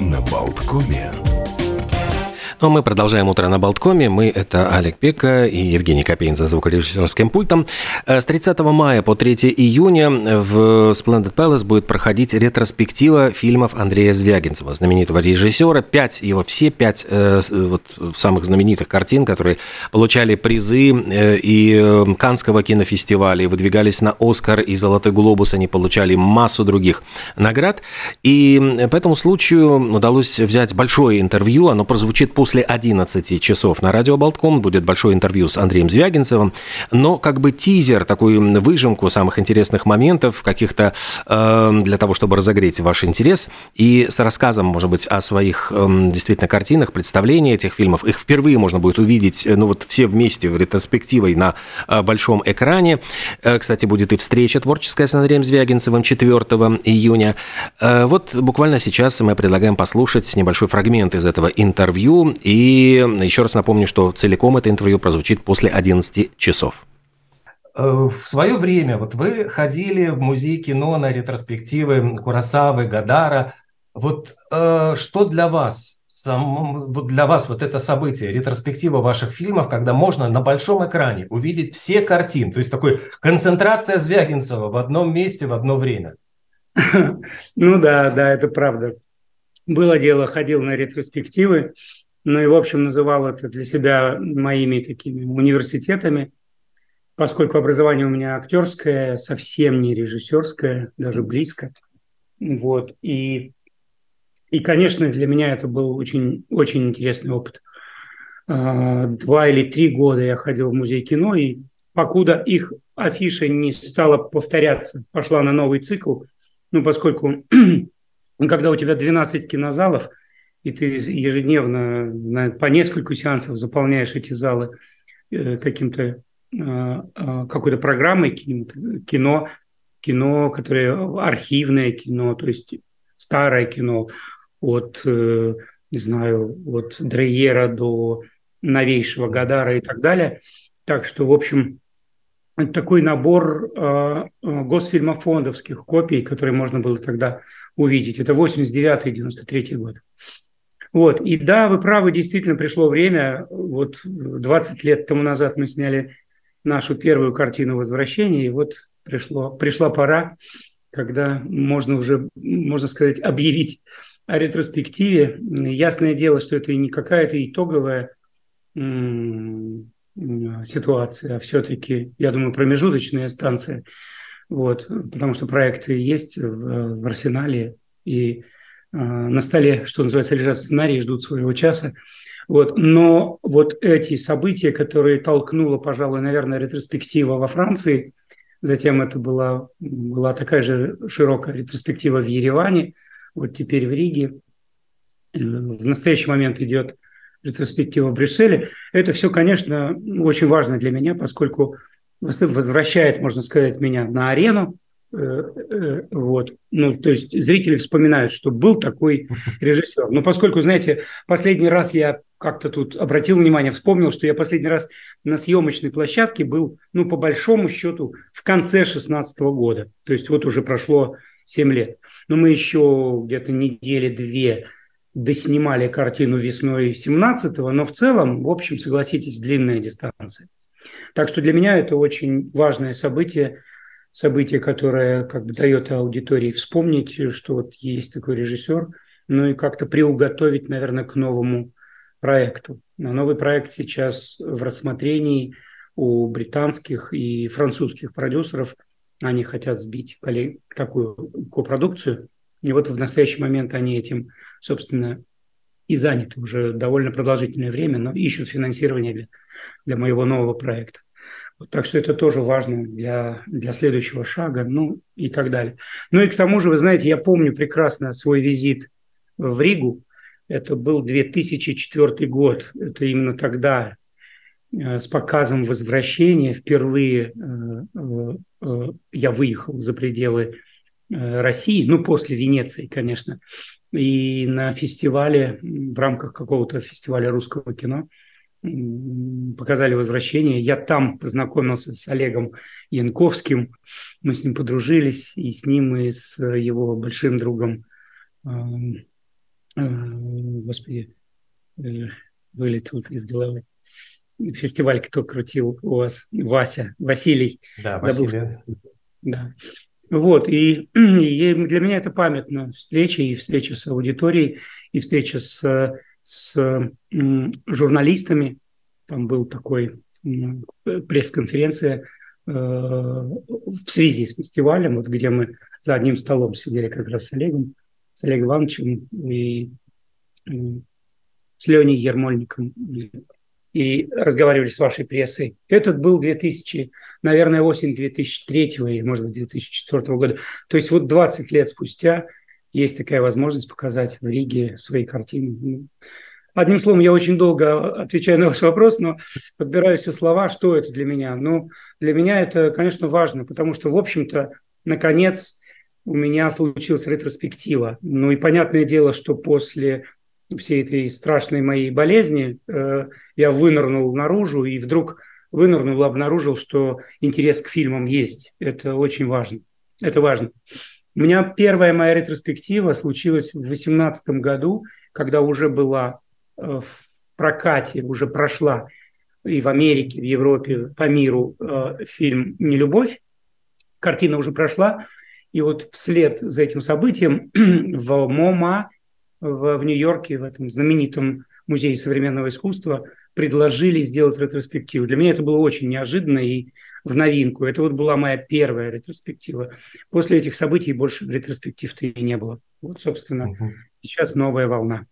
на Болткоме. Но мы продолжаем утро на Болткоме. Мы – это Олег Пека и Евгений Копейн за звукорежиссерским пультом. Э, с 30 мая по 3 июня в Splendid Palace будет проходить ретроспектива фильмов Андрея Звягинцева, знаменитого режиссера. Пять его, все пять э, вот, самых знаменитых картин, которые получали призы э, и Канского кинофестиваля, и выдвигались на Оскар и Золотой глобус. Они получали массу других наград. И по этому случаю удалось взять большое интервью. Оно прозвучит после после 11 часов на радио Болтком будет большое интервью с Андреем Звягинцевым, но как бы тизер, такую выжимку самых интересных моментов, каких-то э, для того, чтобы разогреть ваш интерес, и с рассказом, может быть, о своих э, действительно картинах, представлении этих фильмов. Их впервые можно будет увидеть, э, ну вот все вместе в ретроспективой на э, большом экране. Э, кстати, будет и встреча творческая с Андреем Звягинцевым 4 июня. Э, вот буквально сейчас мы предлагаем послушать небольшой фрагмент из этого интервью и еще раз напомню, что целиком это интервью прозвучит после 11 часов. Э, в свое время вот вы ходили в музей кино на ретроспективы Курасавы, Гадара. Вот э, что для вас, сам, вот для вас вот это событие, ретроспектива ваших фильмов, когда можно на большом экране увидеть все картины, то есть такой концентрация Звягинцева в одном месте в одно время? Ну да, да, это правда. Было дело, ходил на ретроспективы, ну и, в общем, называл это для себя моими такими университетами, поскольку образование у меня актерское, совсем не режиссерское, даже близко. Вот. И, и конечно, для меня это был очень, очень интересный опыт. А, два или три года я ходил в музей кино, и покуда их афиша не стала повторяться, пошла на новый цикл, ну, поскольку когда у тебя 12 кинозалов – и ты ежедневно на, по несколько сеансов заполняешь эти залы э, каким-то э, э, какой-то программой, кино, кино, которое архивное кино, то есть старое кино от, не знаю, от Дрейера до новейшего Гадара и так далее. Так что, в общем, такой набор э, госфильмофондовских копий, которые можно было тогда увидеть. Это 89-93 год. Вот. И да, вы правы, действительно пришло время. Вот 20 лет тому назад мы сняли нашу первую картину «Возвращение», и вот пришло, пришла пора, когда можно уже, можно сказать, объявить о ретроспективе. Ясное дело, что это не какая-то итоговая ситуация, а все-таки, я думаю, промежуточная станция. Вот, потому что проекты есть в, в арсенале, и на столе, что называется, лежат сценарии, ждут своего часа. Вот. Но вот эти события, которые толкнула, пожалуй, наверное, ретроспектива во Франции, затем это была, была такая же широкая ретроспектива в Ереване, вот теперь в Риге, э, в настоящий момент идет ретроспектива в Брюсселе. Это все, конечно, очень важно для меня, поскольку возвращает, можно сказать, меня на арену, Э, э, вот. Ну, то есть зрители вспоминают, что был такой режиссер. Но поскольку, знаете, последний раз я как-то тут обратил внимание, вспомнил, что я последний раз на съемочной площадке был, ну, по большому счету, в конце 16 года. То есть вот уже прошло 7 лет. Но мы еще где-то недели-две доснимали картину весной 17-го, но в целом, в общем, согласитесь, длинная дистанция. Так что для меня это очень важное событие – событие, которое как бы дает аудитории вспомнить, что вот есть такой режиссер, ну и как-то приуготовить, наверное, к новому проекту. Но новый проект сейчас в рассмотрении у британских и французских продюсеров. Они хотят сбить такую копродукцию. И вот в настоящий момент они этим, собственно, и заняты уже довольно продолжительное время, но ищут финансирование для, для моего нового проекта. Так что это тоже важно для, для следующего шага, ну и так далее. Ну и к тому же, вы знаете, я помню прекрасно свой визит в Ригу. Это был 2004 год. Это именно тогда э, с показом возвращения впервые э, э, я выехал за пределы России, ну, после Венеции, конечно, и на фестивале, в рамках какого-то фестиваля русского кино – показали возвращение. Я там познакомился с Олегом Янковским. Мы с ним подружились, и с ним, и с его большим другом господи, вылетел из головы. Фестиваль кто крутил у вас? Вася, Василий. Да, Василий. Да. Вот, и, и для меня это памятно. Встреча и встреча с аудиторией, и встреча с, с журналистами. Там был такой пресс-конференция э, в связи с фестивалем, вот где мы за одним столом сидели как раз с Олегом, с Олегом Ивановичем и с Леней Ермольником и разговаривали с вашей прессой. Этот был 2000, наверное, осень 2003 или, может быть, 2004 года. То есть вот 20 лет спустя есть такая возможность показать в Риге свои картины. Ну, одним словом, я очень долго отвечаю на ваш вопрос, но подбираю все слова, что это для меня. Ну, для меня это, конечно, важно, потому что, в общем-то, наконец у меня случилась ретроспектива. Ну и понятное дело, что после всей этой страшной моей болезни э, я вынырнул наружу и вдруг вынырнул обнаружил, что интерес к фильмам есть. Это очень важно. Это важно. У меня первая моя ретроспектива случилась в 2018 году, когда уже была э, в прокате, уже прошла и в Америке, в Европе, по миру э, фильм «Нелюбовь». Картина уже прошла. И вот вслед за этим событием в МОМА в, в Нью-Йорке, в этом знаменитом музее современного искусства, предложили сделать ретроспективу. Для меня это было очень неожиданно и в новинку. Это вот была моя первая ретроспектива. После этих событий больше ретроспектив-то и не было. Вот, собственно, угу. сейчас новая волна.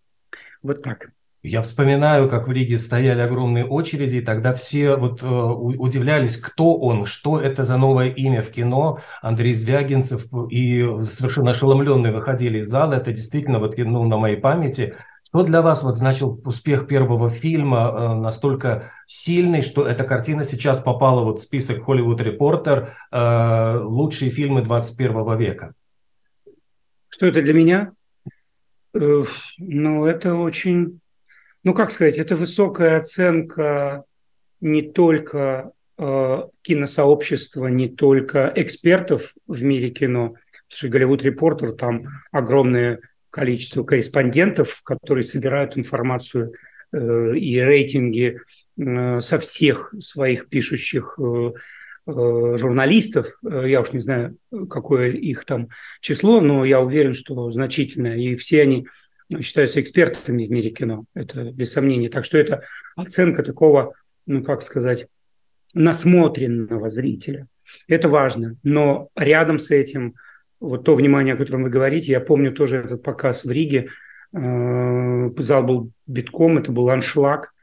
Вот так. Я вспоминаю, как в Риге стояли огромные очереди, и тогда все вот э, удивлялись, кто он, что это за новое имя в кино. Андрей Звягинцев и совершенно ошеломленные выходили из зала. Это действительно вот ну, на моей памяти. Что для вас вот значил успех первого фильма э, настолько сильный, что эта картина сейчас попала вот в список Hollywood Reporter э, лучшие фильмы 21 века? Что это для меня? Э, ну, это очень ну как сказать, это высокая оценка не только киносообщества, не только экспертов в мире кино, потому что Голливуд Репортер там огромное количество корреспондентов, которые собирают информацию э, и рейтинги э, со всех своих пишущих э, журналистов, я уж не знаю, какое их там число, но я уверен, что значительное, и все они считаются экспертами в мире кино, это без сомнения. Так что это оценка такого, ну как сказать, насмотренного зрителя. Это важно. Но рядом с этим, вот то внимание, о котором вы говорите, я помню тоже этот показ в Риге, э, зал был битком, это был аншлаг.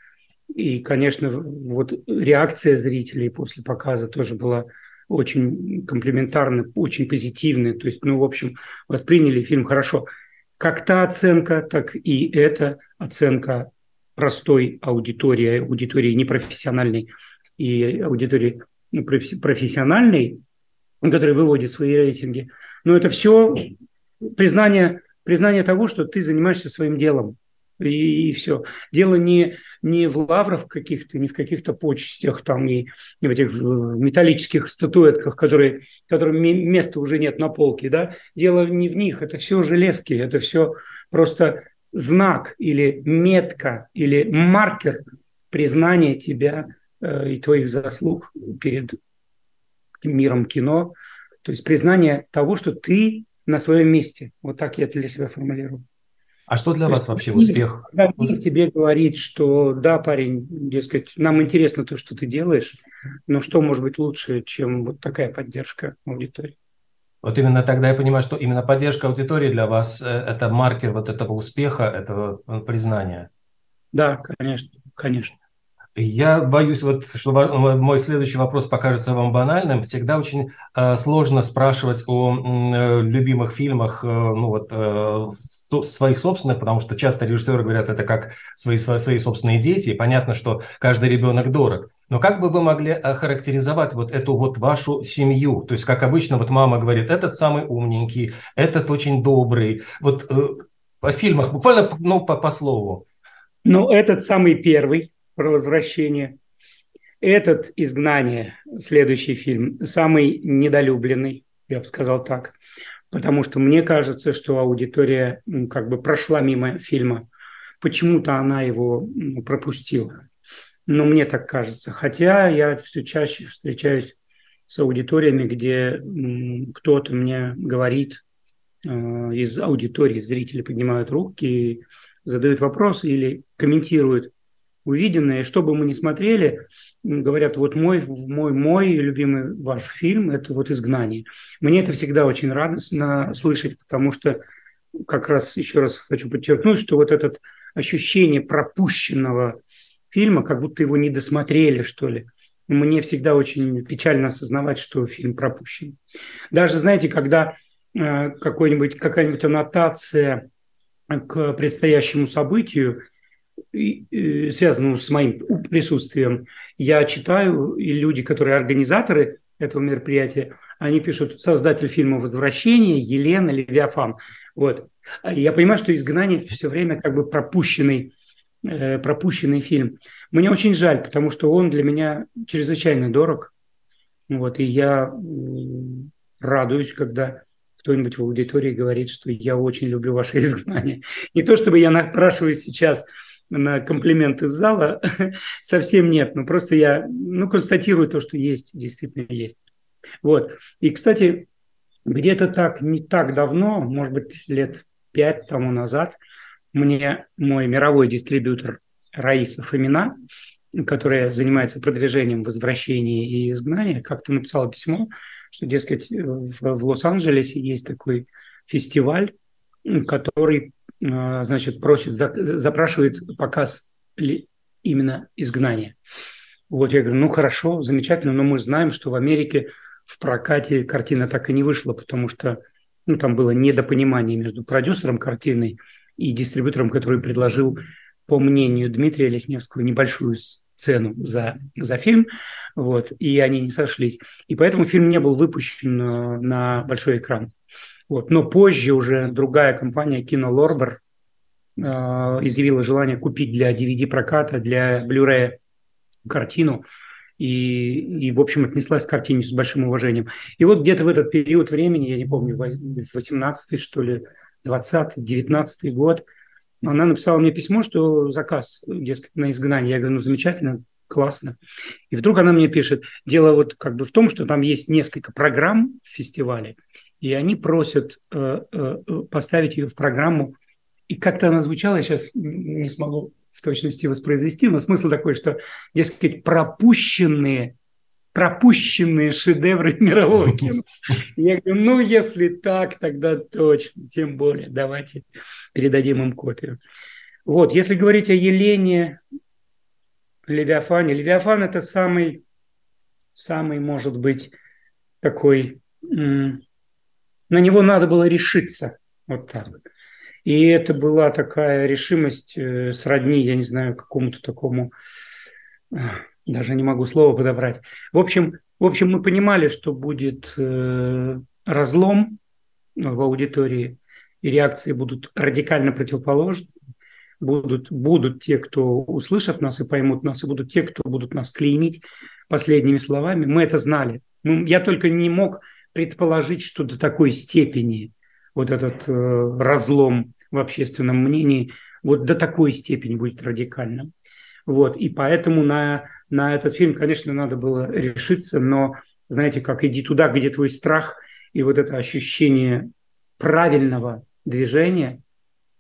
И, конечно, вот реакция зрителей после показа тоже была очень комплиментарная, очень позитивная. То есть, ну, в общем, восприняли фильм хорошо как та оценка, так и эта оценка простой аудитории, аудитории непрофессиональной и аудитории ну, профессиональной, которая выводит свои рейтинги. Но это все признание, признание того, что ты занимаешься своим делом. И, и все. Дело не, не в лаврах каких-то, не в каких-то почестях, там, и в этих металлических статуэтках, которые, которым места уже нет на полке. Да? Дело не в них, это все железки, это все просто знак или метка или маркер признания тебя э, и твоих заслуг перед миром кино. То есть признание того, что ты на своем месте. Вот так я для себя формулирую. А что для то вас есть, вообще успех? Когда мир тебе говорит, что да, парень, дескать, нам интересно то, что ты делаешь, но что может быть лучше, чем вот такая поддержка аудитории? Вот именно тогда я понимаю, что именно поддержка аудитории для вас э, – это маркер вот этого успеха, этого э, признания. Да, конечно, конечно. Я боюсь, вот, что мой следующий вопрос покажется вам банальным. Всегда очень э, сложно спрашивать о э, любимых фильмах, э, ну вот э, своих собственных, потому что часто режиссеры говорят, это как свои, свои собственные дети. И понятно, что каждый ребенок дорог. Но как бы вы могли охарактеризовать вот эту вот вашу семью? То есть, как обычно, вот мама говорит, этот самый умненький, этот очень добрый. Вот э, о фильмах, буквально ну, по, по слову. Ну, этот самый первый про возвращение. Этот «Изгнание», следующий фильм, самый недолюбленный, я бы сказал так. потому что мне кажется, что аудитория как бы прошла мимо фильма. Почему-то она его пропустила. Но мне так кажется. Хотя я все чаще встречаюсь с аудиториями, где кто-то мне говорит э, из аудитории, зрители поднимают руки, задают вопросы или комментируют увиденное. Что бы мы ни смотрели, говорят, вот мой, мой, мой любимый ваш фильм – это вот «Изгнание». Мне это всегда очень радостно слышать, потому что как раз еще раз хочу подчеркнуть, что вот это ощущение пропущенного фильма, как будто его не досмотрели, что ли. Мне всегда очень печально осознавать, что фильм пропущен. Даже, знаете, когда э, какой-нибудь, какая-нибудь аннотация к предстоящему событию, связанному с моим присутствием, я читаю, и люди, которые организаторы этого мероприятия, они пишут «Создатель фильма «Возвращение» Елена Левиафан». Вот. Я понимаю, что «Изгнание» все время как бы пропущенный Э, пропущенный фильм. Мне очень жаль, потому что он для меня чрезвычайно дорог. Вот, и я радуюсь, когда кто-нибудь в аудитории говорит, что я очень люблю ваше изгнание. Не то чтобы я напрашиваюсь сейчас на комплимент из зала, совсем нет, но просто я ну, констатирую то, что есть, действительно есть. Вот. И, кстати, где-то так, не так давно, может быть, лет пять тому назад – мне мой мировой дистрибьютор Раиса Фомина, которая занимается продвижением возвращения и изгнания, как-то написала письмо, что, дескать, в, в Лос-Анджелесе есть такой фестиваль, который, значит, просит, запрашивает показ именно изгнания. Вот я говорю, ну хорошо, замечательно, но мы знаем, что в Америке в прокате картина так и не вышла, потому что ну, там было недопонимание между продюсером картины и дистрибьютором, который предложил, по мнению Дмитрия Лесневского, небольшую цену за, за фильм, вот, и они не сошлись. И поэтому фильм не был выпущен э, на большой экран. Вот. Но позже уже другая компания, Кино Лорбер, э, изъявила желание купить для DVD-проката, для Blu-ray картину, и, и, в общем, отнеслась к картине с большим уважением. И вот где-то в этот период времени, я не помню, 18 что ли, 20-19 год, она написала мне письмо, что заказ, дескать, на изгнание. Я говорю, ну, замечательно, классно. И вдруг она мне пишет, дело вот как бы в том, что там есть несколько программ в фестивале, и они просят э, э, поставить ее в программу. И как-то она звучала, я сейчас не смогу в точности воспроизвести, но смысл такой, что, дескать, пропущенные пропущенные шедевры мирового кино. Я говорю, ну, если так, тогда точно, тем более, давайте передадим им копию. Вот, если говорить о Елене Левиафане, Левиафан – это самый, самый, может быть, такой, на него надо было решиться, вот так. И это была такая решимость э, сродни, я не знаю, какому-то такому даже не могу слово подобрать. В общем, в общем мы понимали, что будет э, разлом в аудитории, и реакции будут радикально противоположны. Будут, будут те, кто услышат нас и поймут нас, и будут те, кто будут нас клеймить последними словами. Мы это знали. Я только не мог предположить, что до такой степени вот этот э, разлом в общественном мнении вот до такой степени будет радикальным. Вот, и поэтому на на этот фильм, конечно, надо было решиться, но, знаете, как иди туда, где твой страх, и вот это ощущение правильного движения,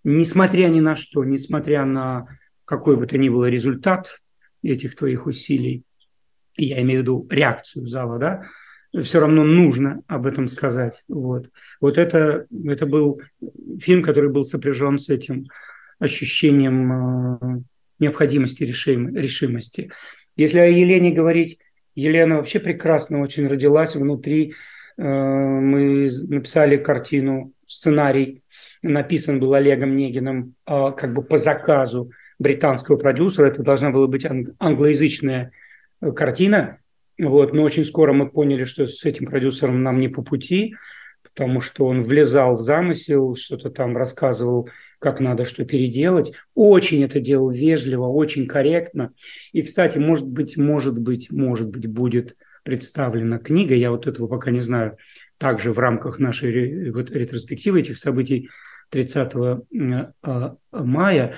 несмотря ни на что, несмотря на какой бы то ни было результат этих твоих усилий, я имею в виду реакцию зала, да, все равно нужно об этом сказать. Вот, вот это, это был фильм, который был сопряжен с этим ощущением э, необходимости решим, решимости. Если о Елене говорить, Елена вообще прекрасно очень родилась внутри. Э, мы написали картину, сценарий написан был Олегом Негиным а, как бы по заказу британского продюсера. Это должна была быть англоязычная э, картина. Вот, но очень скоро мы поняли, что с этим продюсером нам не по пути, потому что он влезал в замысел, что-то там рассказывал как надо что переделать. Очень это делал вежливо, очень корректно. И, кстати, может быть, может быть, может быть, будет представлена книга, я вот этого пока не знаю, также в рамках нашей вот, ретроспективы этих событий 30 а, мая,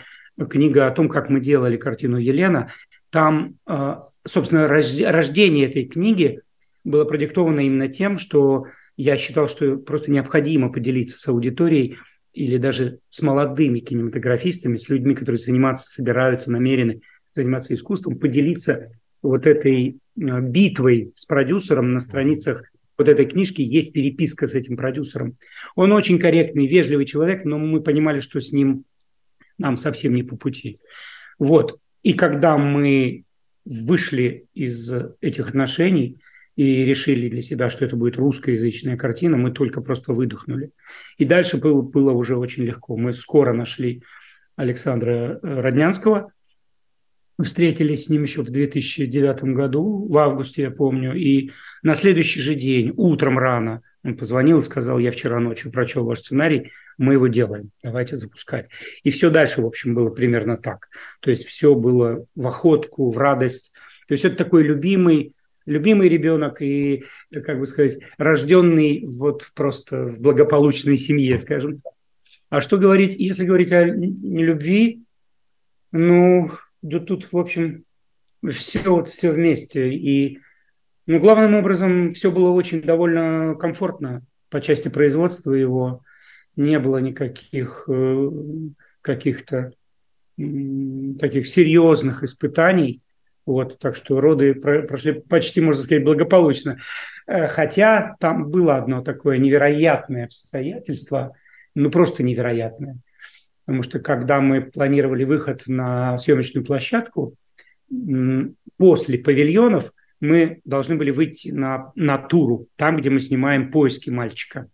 книга о том, как мы делали картину Елена, там, а, собственно, рождение этой книги было продиктовано именно тем, что я считал, что просто необходимо поделиться с аудиторией или даже с молодыми кинематографистами, с людьми, которые заниматься, собираются, намерены заниматься искусством, поделиться вот этой а, битвой с продюсером на страницах вот этой книжки есть переписка с этим продюсером. Он очень корректный, вежливый человек, но мы понимали, что с ним нам совсем не по пути. Вот. И когда мы вышли из этих отношений и решили для себя, что это будет русскоязычная картина, мы только просто выдохнули. И дальше было, было уже очень легко. Мы скоро нашли Александра Роднянского, встретились с ним еще в 2009 году, в августе, я помню, и на следующий же день, утром рано, он позвонил и сказал, я вчера ночью прочел ваш сценарий, мы его делаем, давайте запускать. И все дальше, в общем, было примерно так. То есть все было в охотку, в радость. То есть это такой любимый, любимый ребенок и, как бы сказать, рожденный вот просто в благополучной семье, скажем. А что говорить, если говорить о любви, ну, да тут, в общем, все вот все вместе. И, ну, главным образом, все было очень довольно комфортно по части производства его. Не было никаких э, каких-то таких серьезных испытаний. Вот, так что роды прошли почти, можно сказать, благополучно. Э, хотя там было одно такое невероятное обстоятельство, ну просто невероятное. Потому что когда мы планировали выход на съемочную площадку, после павильонов мы должны были выйти на натуру, там, где мы снимаем поиски мальчика.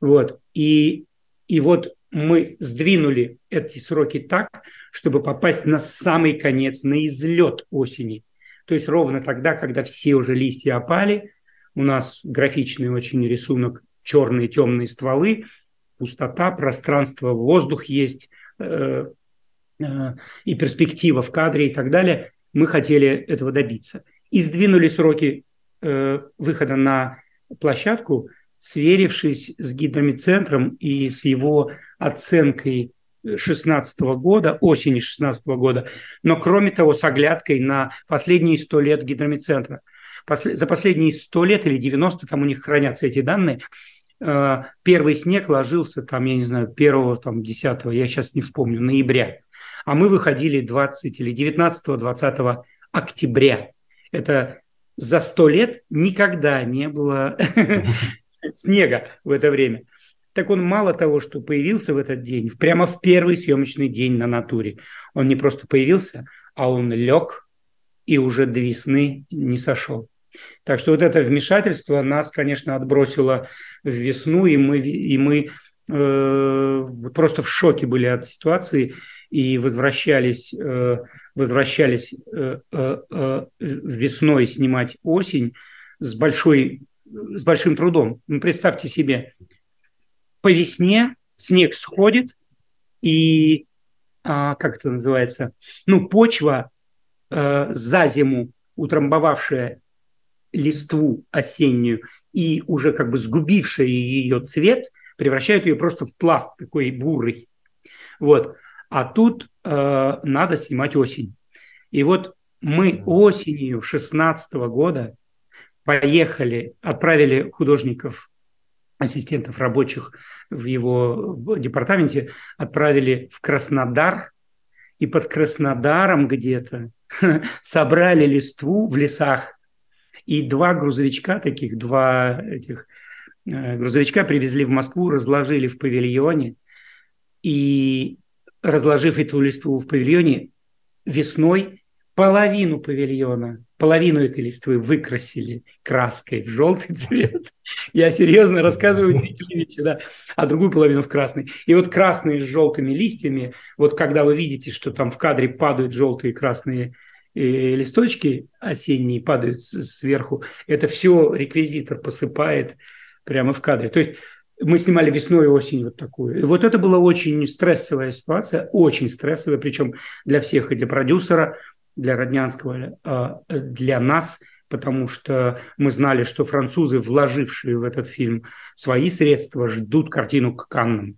Вот. И, и вот мы сдвинули эти сроки так, чтобы попасть на самый конец, на излет осени. То есть ровно тогда, когда все уже листья опали, у нас графичный очень рисунок, черные темные стволы, пустота, пространство, воздух есть, э, э, и перспектива в кадре и так далее, мы хотели этого добиться. И сдвинули сроки э, выхода на площадку, сверившись с гидромедцентром и с его оценкой 16 года, осени 16 года, но кроме того с оглядкой на последние 100 лет гидромедцентра. За последние 100 лет или 90, там у них хранятся эти данные, Э, первый снег ложился там, я не знаю, первого, там, 10, я сейчас не вспомню, ноября. А мы выходили 20 или 19-20 октября. Это за сто лет никогда не было снега в это время. Так он мало того, что появился в этот день, прямо в первый съемочный день на натуре. Он не просто появился, а он лег и уже до весны не сошел. Так что вот это вмешательство нас, конечно, отбросило в весну, и мы, и мы э, просто в шоке были от ситуации и возвращались, э, возвращались э, э, э, весной снимать осень с, большой, с большим трудом. Ну, представьте себе, по весне снег сходит, и, а, как это называется, ну, почва за зиму утрамбовавшая листву осеннюю и уже как бы сгубившая ее цвет, превращают ее просто в пласт такой бурый. Вот. А тут э, надо снимать осень. И вот мы осенью 16 года поехали, отправили художников, ассистентов рабочих в его департаменте, отправили в Краснодар, и под Краснодаром где-то собрали листву в лесах и два грузовичка таких, два этих э, грузовичка привезли в Москву, разложили в павильоне. И разложив эту листву в павильоне, весной половину павильона, половину этой листвы выкрасили краской в желтый цвет. Я серьезно рассказываю удивительные вещи, да, а другую половину в красный. И вот красные с желтыми листьями, вот когда вы видите, что там в кадре падают желтые и красные и листочки осенние падают сверху, это все реквизитор посыпает прямо в кадре. То есть мы снимали весной и осенью вот такую. И вот это была очень стрессовая ситуация, очень стрессовая, причем для всех, и для продюсера, для Роднянского, а, для нас, потому что мы знали, что французы, вложившие в этот фильм свои средства, ждут картину к Каннам.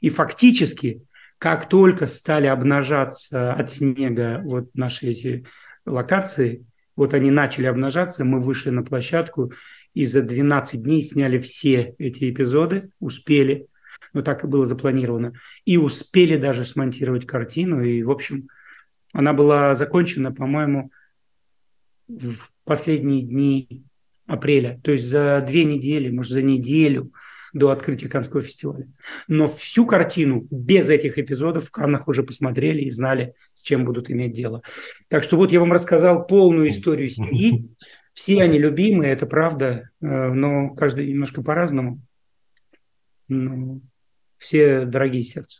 И фактически, как только стали обнажаться от снега вот наши эти локации, вот они начали обнажаться, мы вышли на площадку и за 12 дней сняли все эти эпизоды, успели, но так и было запланировано, и успели даже смонтировать картину, и, в общем, она была закончена, по-моему, в последние дни апреля, то есть за две недели, может, за неделю до открытия Каннского фестиваля. Но всю картину без этих эпизодов в Каннах уже посмотрели и знали, с чем будут иметь дело. Так что вот я вам рассказал полную историю семьи. Все они любимые, это правда, э, но каждый немножко по-разному. Но все дорогие сердцу.